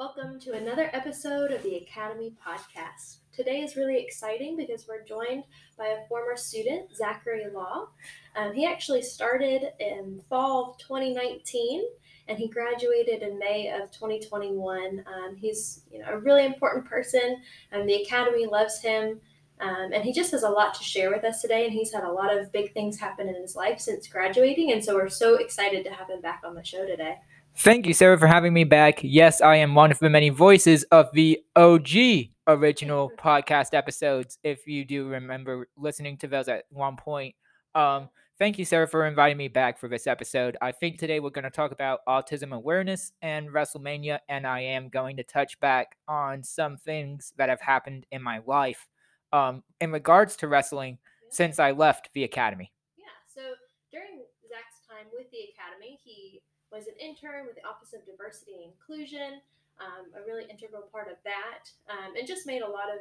Welcome to another episode of the Academy Podcast. Today is really exciting because we're joined by a former student, Zachary Law. Um, he actually started in fall of 2019 and he graduated in May of 2021. Um, he's you know, a really important person, and the Academy loves him. Um, and he just has a lot to share with us today, and he's had a lot of big things happen in his life since graduating. And so we're so excited to have him back on the show today. Thank you, Sarah, for having me back. Yes, I am one of the many voices of the OG original podcast episodes. If you do remember listening to those at one point, um, thank you, Sarah, for inviting me back for this episode. I think today we're going to talk about autism awareness and WrestleMania, and I am going to touch back on some things that have happened in my life um, in regards to wrestling since I left the academy. Yeah. So during Zach's time with the Academy, he was an intern with the Office of Diversity and Inclusion, um, a really integral part of that, um, and just made a lot of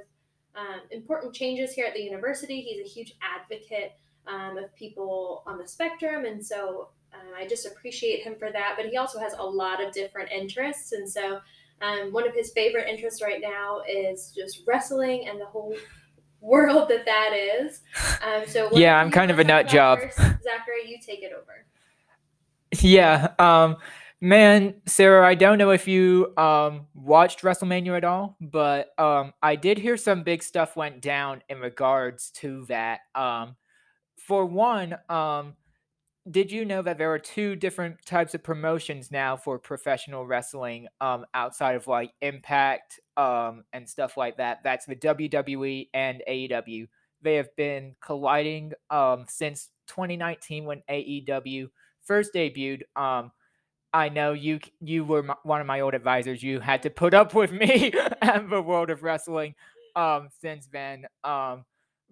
um, important changes here at the university. He's a huge advocate um, of people on the spectrum, and so uh, I just appreciate him for that. But he also has a lot of different interests, and so um, one of his favorite interests right now is just wrestling and the whole world that that is. Um, so Yeah, I'm kind of a nut job. first? Zachary, you take it over. Yeah, um, man, Sarah, I don't know if you um watched WrestleMania at all, but um, I did hear some big stuff went down in regards to that. Um, for one, um, did you know that there are two different types of promotions now for professional wrestling um outside of like Impact um and stuff like that? That's the WWE and AEW. They have been colliding um since 2019 when AEW first debuted. Um I know you you were my, one of my old advisors. You had to put up with me and the world of wrestling um since then. Um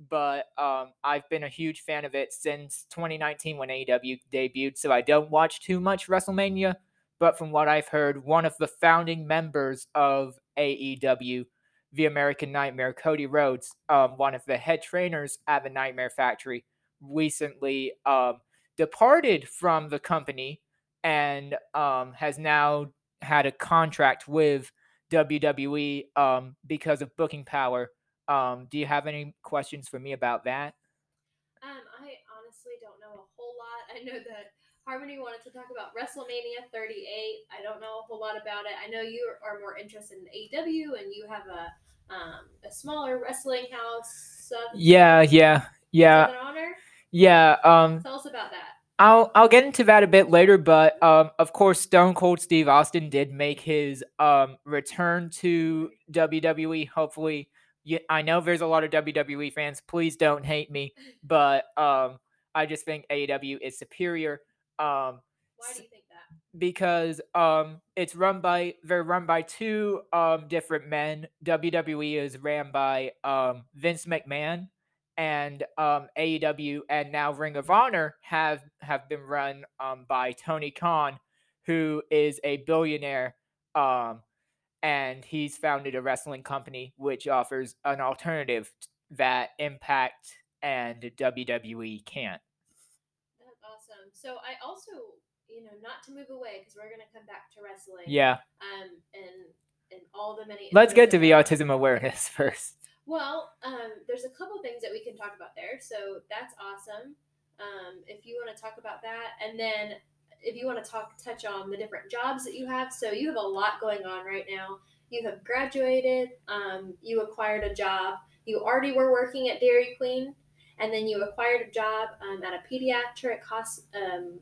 but um, I've been a huge fan of it since 2019 when AEW debuted. So I don't watch too much WrestleMania, but from what I've heard, one of the founding members of AEW, the American Nightmare, Cody Rhodes, um, one of the head trainers at the Nightmare Factory, recently um, departed from the company and um, has now had a contract with WWE um, because of booking power. Um, do you have any questions for me about that? Um, I honestly don't know a whole lot. I know that Harmony wanted to talk about WrestleMania 38. I don't know a whole lot about it. I know you are more interested in AEW and you have a um, a smaller wrestling house. Yeah, yeah, yeah, Southern Honor. Yeah. Um, Tell us about that. I'll I'll get into that a bit later, but um, of course, Stone Cold Steve Austin did make his um return to WWE. Hopefully, I know there's a lot of WWE fans. Please don't hate me, but um, I just think AEW is superior. Um, Why do you think that? because um it's run by they're run by two um different men. WWE is ran by um Vince McMahon and um AEW and now Ring of Honor have have been run um by Tony Khan who is a billionaire um and he's founded a wrestling company which offers an alternative that Impact and WWE can't. That's awesome. So I also, you know, not to move away because we're gonna come back to wrestling. Yeah. Um, and and all the many. Let's get to the autism awareness first. Well, um, there's a couple things that we can talk about there. So that's awesome. Um, if you want to talk about that, and then if you want to talk, touch on the different jobs that you have. So you have a lot going on right now. You have graduated. Um, you acquired a job. You already were working at Dairy Queen, and then you acquired a job um, at a pediatric hos- um,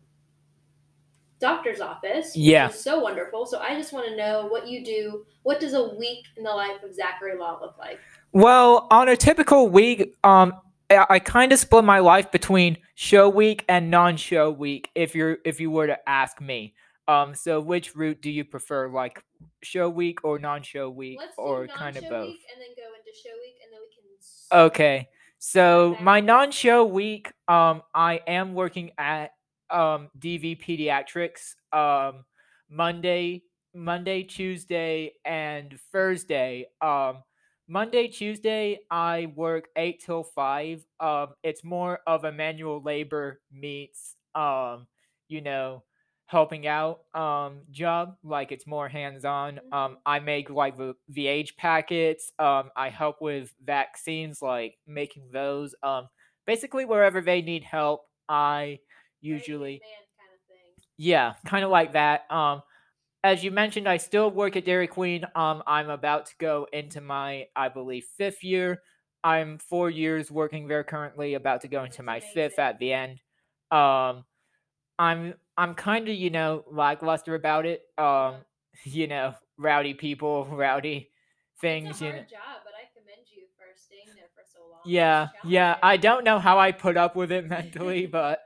doctor's office. Yeah. so wonderful. So I just want to know what you do. What does a week in the life of Zachary Law look like? Well, on a typical week, um, I, I kind of split my life between show week and non-show week. If you're if you were to ask me, um, so which route do you prefer, like show week or non-show week, Let's or kind of both? week and then go into show week, and then we can. Okay. So my non-show week, um, I am working at um DV Pediatrics um Monday, Monday, Tuesday, and Thursday. Um Monday, Tuesday, I work eight till five. Um, it's more of a manual labor meets um, you know, helping out um job like it's more hands-on um Mhm. i make like the vh packets um i help with vaccines like making those um basically wherever they need help i usually kind of yeah kind of like that um as you mentioned i still work at dairy queen um i'm about to go into my i believe fifth year i'm four years working there currently about to go into That's my fifth at the end um I'm I'm kind of, you know, lackluster about it. Um, you know, rowdy people, rowdy It's a things, you know. job, but I commend you for staying there for so long. Yeah, yeah. I don't know how I put up with it mentally, but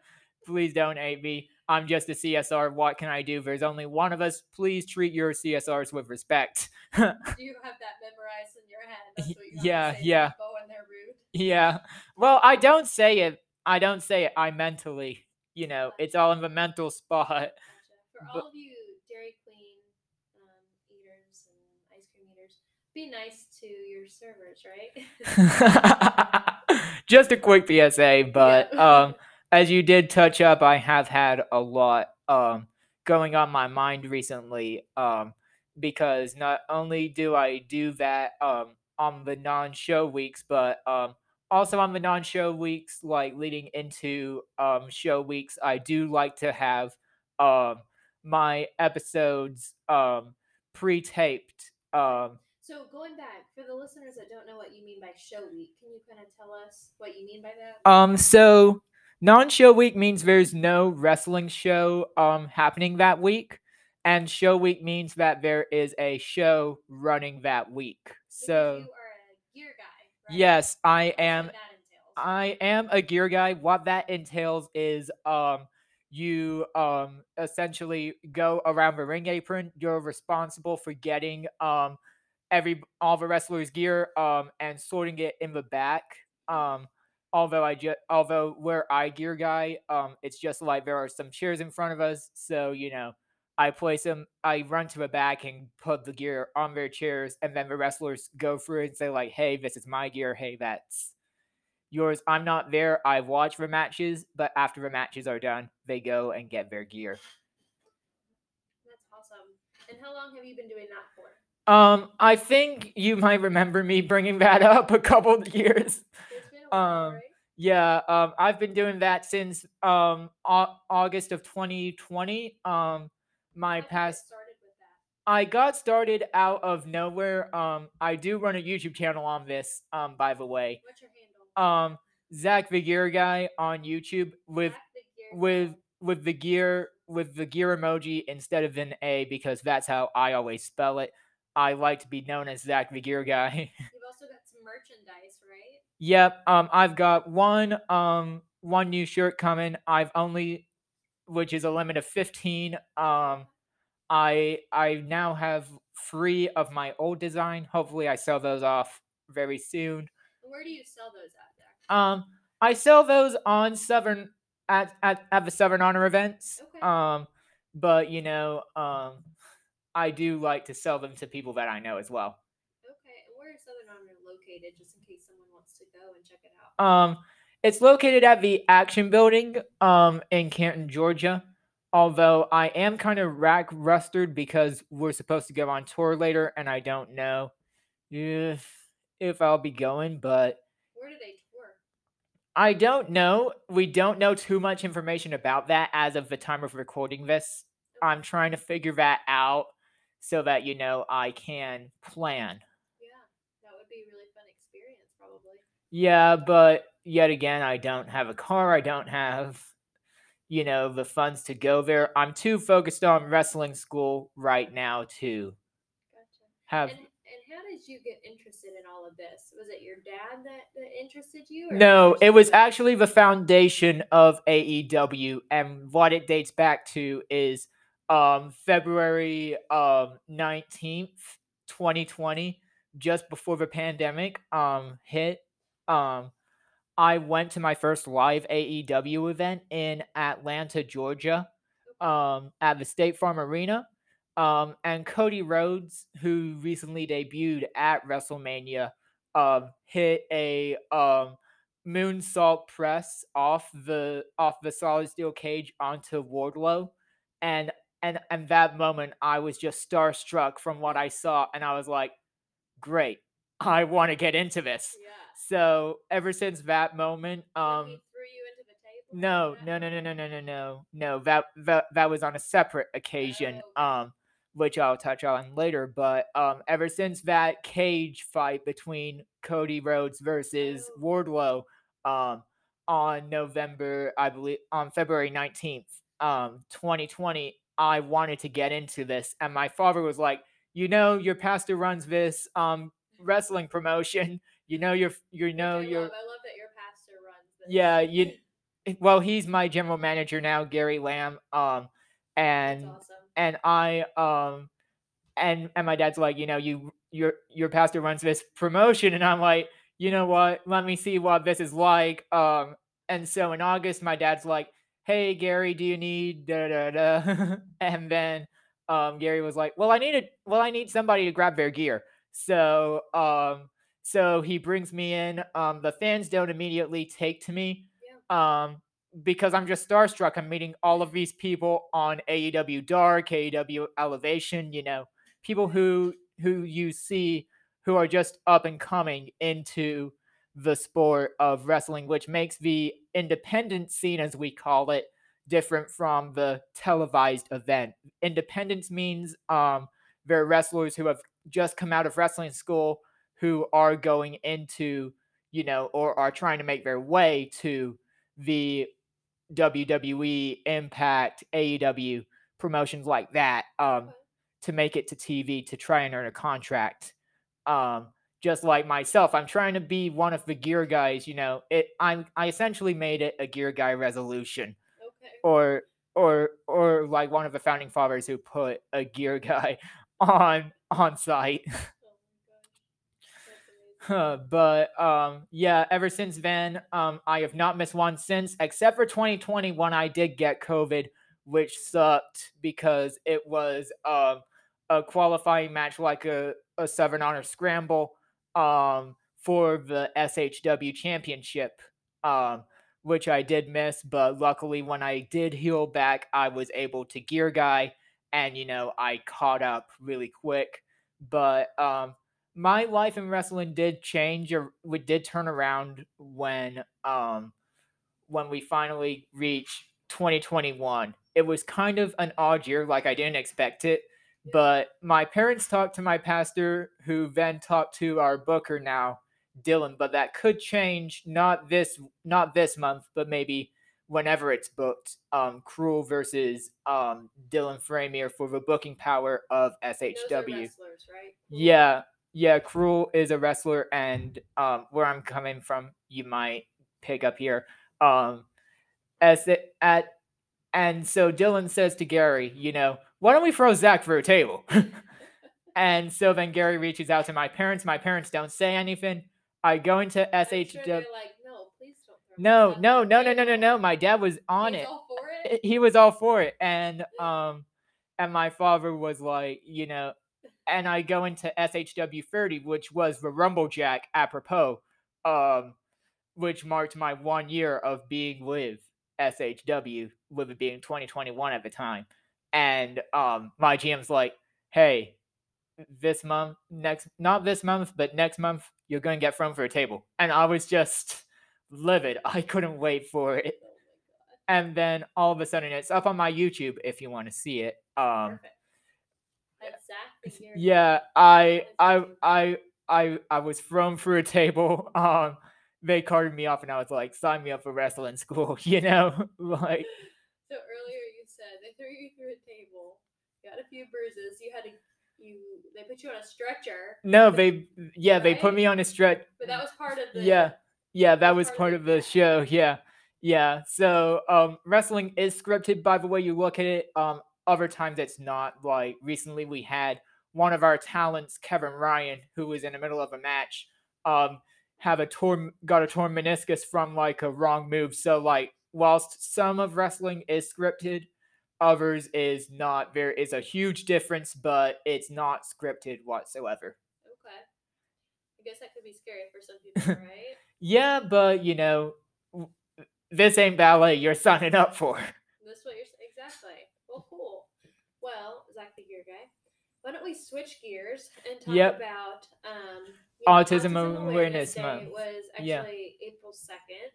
please don't hate me. I'm just a CSR. What can I do? There's only one of us. Please treat your CSRs with respect. Do you have that memorized in your head? That's what you yeah, yeah, to people when they're rude. yeah. Well, I don't say it. I don't say it. I mentally, you know, it's all in the mental spot. Gotcha. For But all of you Dairy Queen um, eaters and ice cream eaters, be nice to your servers, right? Just a quick PSA, but Yeah. um, as you did touch up, I have had a lot um going on my mind recently. Um, because not only do I do that um on the non-show weeks, but um also on the non-show weeks, like leading into um show weeks, I do like to have um my episodes um pre-taped. Um so going back for the listeners that don't know what you mean by show week, can you kind of tell us what you mean by that? Um, so non-show week means there's no wrestling show um happening that week, and show week means that there is a show running that week. So you are a gear guy, right? yes, I am what that entails. I am a gear guy. What that entails is um you um essentially go around the ring apron. You're responsible for getting um every all the wrestlers' gear um and sorting it in the back. Um although I just although we're I gear guy, um it's just like there are some chairs in front of us, so you know I place them. I run to the back and put the gear on their chairs, and then the wrestlers go through and say like, "Hey, this is my gear. Hey, that's yours. I'm not there. I watch the matches, but after the matches are done, they go and get their gear. That's awesome. And how long have you been doing that for? Um, I think you might remember me bringing that up a couple of years. It's been a while, Um. Yeah, um, I've been doing that since um August of 2020. Um, my How'd you get past started with that? I got started out of nowhere. Um, I do run a YouTube channel on this. Um, by the way, What's your handle? um, Zach the Gear Guy on YouTube with Zach the Gear with with the gear with the gear emoji instead of an A because that's how I always spell it. I like to be known as Zach the Gear Guy. You've also got some merchandise, right? Yep. Um, I've got one um one new shirt coming. I've only which is a limit of fifteen. Um, I I now have three of my old design. Hopefully, I sell those off very soon. Where do you sell those at there? Um, I sell those on Southern at at, at the Southern Honor events. Okay. Um, but you know, um, I do like to sell them to people that I know as well. Okay. And where is Southern Honor located, just in case someone wants to go and check it out? Um, it's located at the Action Building, um, in Canton, Georgia. Although I am kind of rack rusted because we're supposed to go on tour later, and I don't know if if I'll be going, but Where do they tour? I don't know. We don't know too much information about that as of the time of recording this. I'm trying to figure that out so that you know I can plan. Yeah, that would be a really fun experience, probably. Yeah, but yet again, I don't have a car. I don't have, you know, the funds to go there. I'm too focused on wrestling school right now to Gotcha. have. And, and how did you get interested in all of this? Was it your dad that, that interested you? or No, it was actually the foundation of AEW, and what it dates back to is um February um 19th, 2020, just before the pandemic um hit. Um I went to my first live AEW event in Atlanta, Georgia, um at the State Farm Arena. Um and Cody Rhodes, who recently debuted at WrestleMania, um hit a um moonsault press off the off the solid steel cage onto Wardlow, and and and that moment I was just starstruck from what I saw, and I was like, "Great, I want to get into this." Yeah. So ever since that moment, um, he threw you into the table. no, no, no, no, no, no, no, no, no. That that that was on a separate occasion, Oh, um, which I'll touch on later. But um, ever since that cage fight between Cody Rhodes versus Oh. Wardlow, um, on November, I believe, on February nineteenth, um, twenty twenty, I wanted to get into this, and my father was like, you know, your pastor runs this um wrestling promotion. You know, your you know your. I love that your pastor runs this. yeah, you well, he's my general manager now, Gary Lamb. Um, and awesome. and I um and and my dad's like, you know, you your your pastor runs this promotion, and I'm like, you know what? Let me see what this is like. Um, and so in August, my dad's like, hey Gary, do you need da da da? and then um Gary was like, well, I need a well, I need somebody to grab their gear. So um so he brings me in. Um, the fans don't immediately take to me um because I'm just starstruck. I'm meeting all of these people on AEW Dark, AEW Elevation, you know, people who who you see who are just up and coming into the sport of wrestling, which makes the independent scene, as we call it, different from the televised event. Independence means um they're wrestlers who have just come out of wrestling school who are going into, you know, or are trying to make their way to the WWE, Impact, AEW promotions like that um, to make it to TV to try and earn a contract. Um, just like myself, I'm trying to be one of the gear guys. You know, it. I'm I essentially made it a gear guy resolution, Okay. or or or like one of the founding fathers who put a gear guy on on site. Oh my gosh. That's amazing. Huh, but um yeah ever since then um i have not missed one since except for 2020 when i did get covid which sucked because it was um a qualifying match like a, a seven honor scramble um for the shw championship um which i did miss but luckily when i did heal back i was able to gear guy and you know i caught up really quick but um my life in wrestling did change or we did turn around when um when we finally reached 2021 it was kind of an odd year like i didn't expect it but my parents talked to my pastor who then talked to our booker now dylan but that could change not this not this month but maybe whenever it's booked um cruel versus um dylan framier for the booking power of shw wrestlers, right? Yeah, yeah, Cruel is a wrestler, and um, where I'm coming from, you might pick up here. Um, as it, at and so Dylan says to Gary, you know, why don't we throw Zach through a table? and so then Gary reaches out to my parents. My parents don't say anything. I go into I'm sure SHW. like, no, please don't throw No, no, no, no, no, no, My dad was on it. all for it. he was all for it and um and my father was like you know and i go into shw 30 which was the rumblejack apropos um which marked my one year of being with shw with it being 2021 at the time and um my gm's like hey this month next not this month but next month you're gonna get thrown for a table and i was just livid i couldn't wait for it Oh and then all of a sudden it's up on my YouTube if you want to see it. Um, Perfect. That's Zach the Gear Guy. yeah, I, I, on his YouTube. I, I, I was thrown through a table. Um, they carted me off, and I was like, "Sign me up for wrestling school," you know, like So earlier you said they threw you through a table, you had a few bruises, you had to you they put you on a stretcher, no, they, yeah, they put me on a stretch. but that was part of the Yeah, yeah, that was part of the of the act. show. Yeah, yeah. So, um, wrestling is scripted by the way you look at it. Um, other times it's not. Like recently, we had one of our talents, Kevin Ryan, who was in the middle of a match, um, have a torn got a torn meniscus from like a wrong move. So, like, whilst some of wrestling is scripted, others is not. There is a huge difference, but it's not scripted whatsoever. Okay. I guess that could be scary for some people, right? Yeah, but you know, this ain't ballet you're signing up for. That's what you're exactly. Well, cool. well, Zach the Gear Guy, why don't we switch gears and talk Yep. about um, you Autism Awareness Month. was actually Yeah. April second,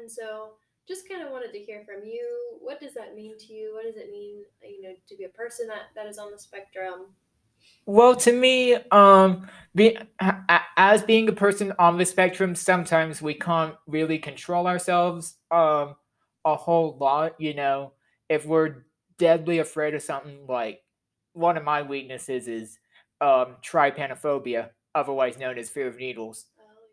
and so just kind of wanted to hear from you. What does that mean to you? What does it mean, you know, to be a person that, that is on the spectrum? Well, to me, um, be, as being a person on the spectrum, sometimes we can't really control ourselves um, a whole lot. You know, if we're deadly afraid of something, like one of my weaknesses is um, trypanophobia, otherwise known as fear of needles.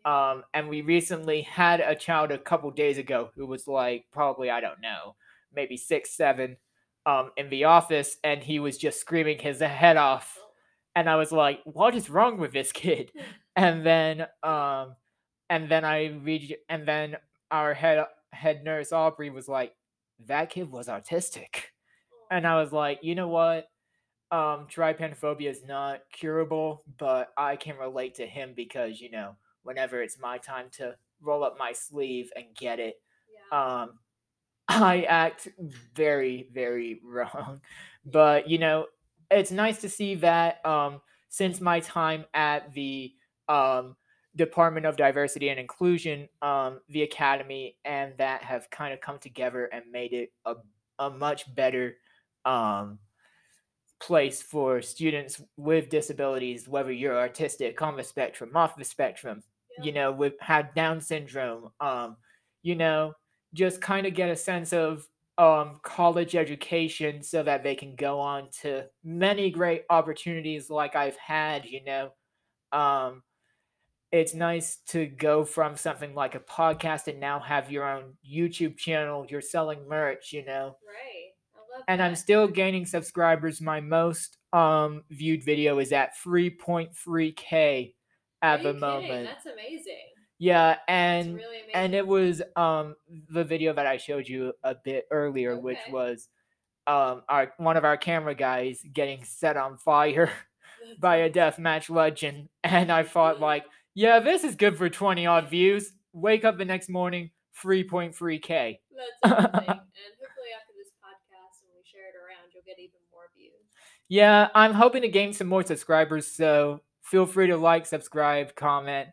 Oh. Um, and we recently had a child a couple days ago who was like probably I don't know, maybe six, seven, um, in the office, and he was just screaming his head off and I was like, "What is wrong with this kid?" And then, um, and then I read, and then our head head nurse Aubrey was like, "That kid was autistic," and I was like, "You know what? Um, trypanophobia is not curable, but I can relate to him because you know, whenever it's my time to roll up my sleeve and get it, yeah. um I act very very wrong but you know it's nice to see that um since my time at the um Department of Diversity and Inclusion um the academy and that have kind of come together and made it a, a much better um place for students with disabilities whether you're artistic on the spectrum off the spectrum you know with had down syndrome um you know just kind of get a sense of um, college education so that they can go on to many great opportunities like I've had, you know. Um, it's nice to go from something like a podcast and now have your own YouTube channel, you're selling merch, you know. Right. I love And I'm still gaining subscribers. My most um viewed video is at 3.3k Are at the kidding? moment. That's amazing. Yeah, and really and it was um the video that I showed you a bit earlier, which was um our one of our camera guys getting set on fire by a deathmatch legend, and I thought like, yeah, this is good for twenty odd views. Wake up the next morning, three point three k. That's amazing. and hopefully after this podcast and we share it around, you'll get even more views. Yeah, I'm hoping to gain some more subscribers, so feel free to like, subscribe, comment.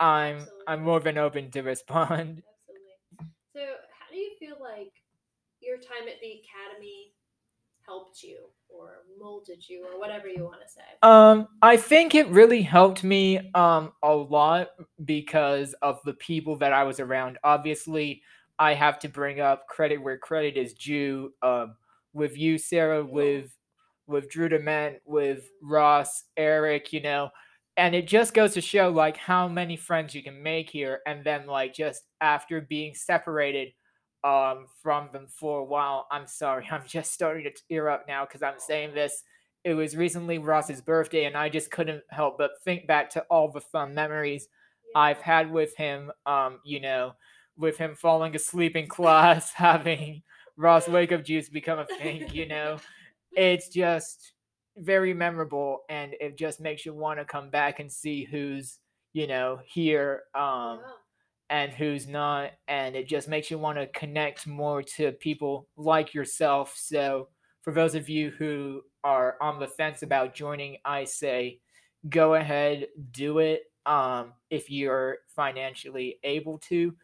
I'm I'm Absolutely. more than open to respond. Absolutely. So, how do you feel like your time at the academy helped you or molded you or whatever you want to say? Um, I think it really helped me um a lot because of the people that I was around. Obviously, I have to bring up credit where credit is due. Um, with you, Sarah, Yeah. with with Drew Dement, with Ross, Eric, you know, and it just goes to show like how many friends you can make here, and then like just after being separated um from them for a while. I'm sorry, I'm just starting to tear up now because I'm saying this it was recently Ross's birthday, and I just couldn't help but think back to all the fun memories I've had with him. Um, you know, with him falling asleep in class, having Ross wake up juice become a thing. You know, it's just very memorable, and it just makes you want to come back and see who's you know here um and who's not and it just makes you want to connect more to people like yourself. So for those of you who are on the fence about joining i say go ahead do it um if you're financially able to.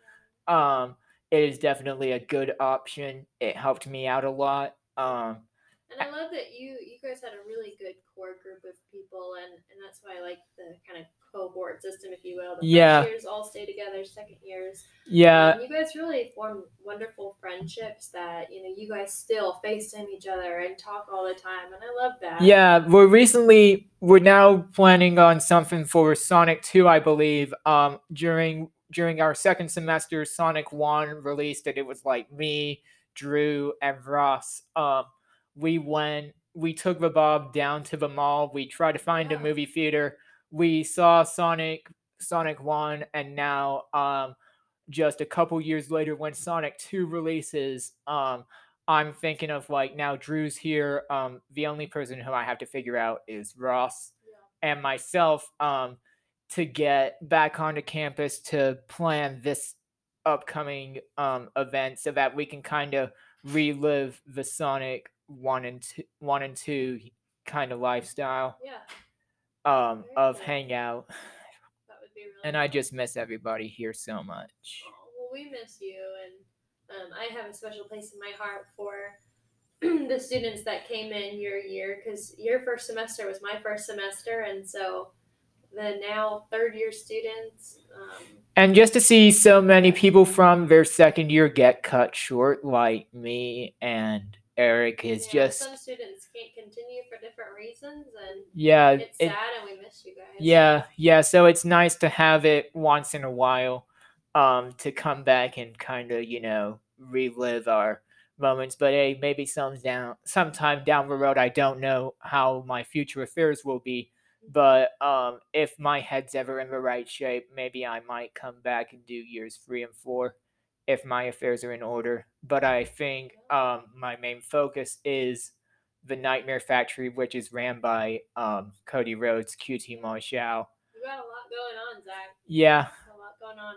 Um it is definitely a good option. It helped me out a lot. Um And I love that you you guys had a really good core group of people, and and that's why I like the kind of cohort system, if you will. The Yeah. first years all stay together, second years. yeah Um, you guys really form wonderful friendships that you know you guys still FaceTime each other and talk all the time, and I love that. Yeah, we're recently we're now planning on something for Sonic 2, I believe. Um during during our second semester, Sonic 1 released it. It was like me, Drew, and Ross. Um we went we took the Bob down to the mall. We tried to find a movie theater. We saw Sonic Sonic 1 and now um just a couple years later when Sonic 2 releases, um I'm thinking of like now Drew's here. Um, the only person who I have to figure out is Ross Yeah. and myself um, to get back onto campus to plan this upcoming um, event so that we can kind of relive the Sonic one and two, one and two kind of lifestyle Yeah, um Very of good. hangout, that would be really. and I just miss everybody here so much. Aw, well, we miss you, and um, I have a special place in my heart for the students that came in your year because your first semester was my first semester, and so the now third year students. Um, And just to see so many people from their second year get cut short, like me and Eric, is yeah, just some students can't continue for different reasons, and yeah, it's it- sad, and we miss you guys. yeah, yeah. So it's nice to have it once in a while, um, to come back and kind of you know relive our moments. But hey, maybe some down sometime down the road, I don't know how my future affairs will be. But um, if my head's ever in the right shape, maybe I might come back and do years three and four if my affairs are in order. But I think um, my main focus is the Nightmare Factory, which is ran by um, Cody Rhodes, QT Marshall. You got a lot going on, Zach. Yeah, a lot going on.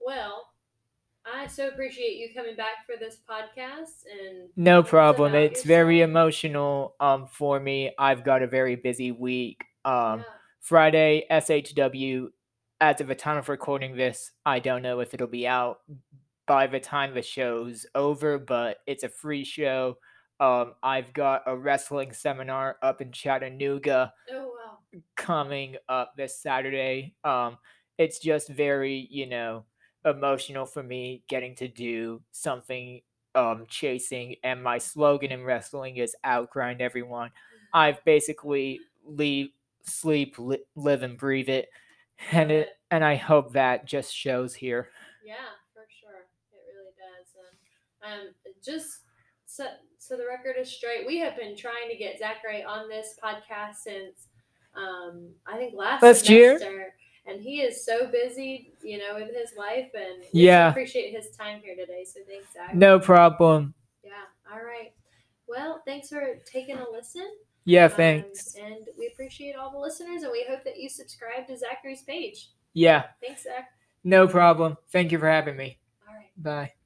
Well, I so appreciate you coming back for this podcast and no problem. It's very emotional um, for me. I've got a very busy week. Um, Yeah. Friday, SHW. As of the time of recording this, I don't know if it'll be out by the time the show's over, but it's a free show. Um, I've got a wrestling seminar up in Chattanooga Oh wow. coming up this Saturday. Um, it's just very, you know, emotional for me getting to do something um chasing and my slogan in wrestling is outgrind everyone. I've basically leave sleep li- live and breathe it and it and I hope that just shows here. Yeah, for sure. It really does. And um, just so, so the record is straight, we have been trying to get Zachary on this podcast since um, I think last Last year? And he is so busy, you know, with his life, and we Yeah. appreciate his time here today. So thanks, Zach. No problem. Yeah. All right. Well, thanks for taking a listen. Yeah, Um, thanks. and we appreciate all the listeners, and we hope that you subscribe to Zachary's page. Yeah, Thanks, Zach. no problem. Thank you for having me. All right. Bye.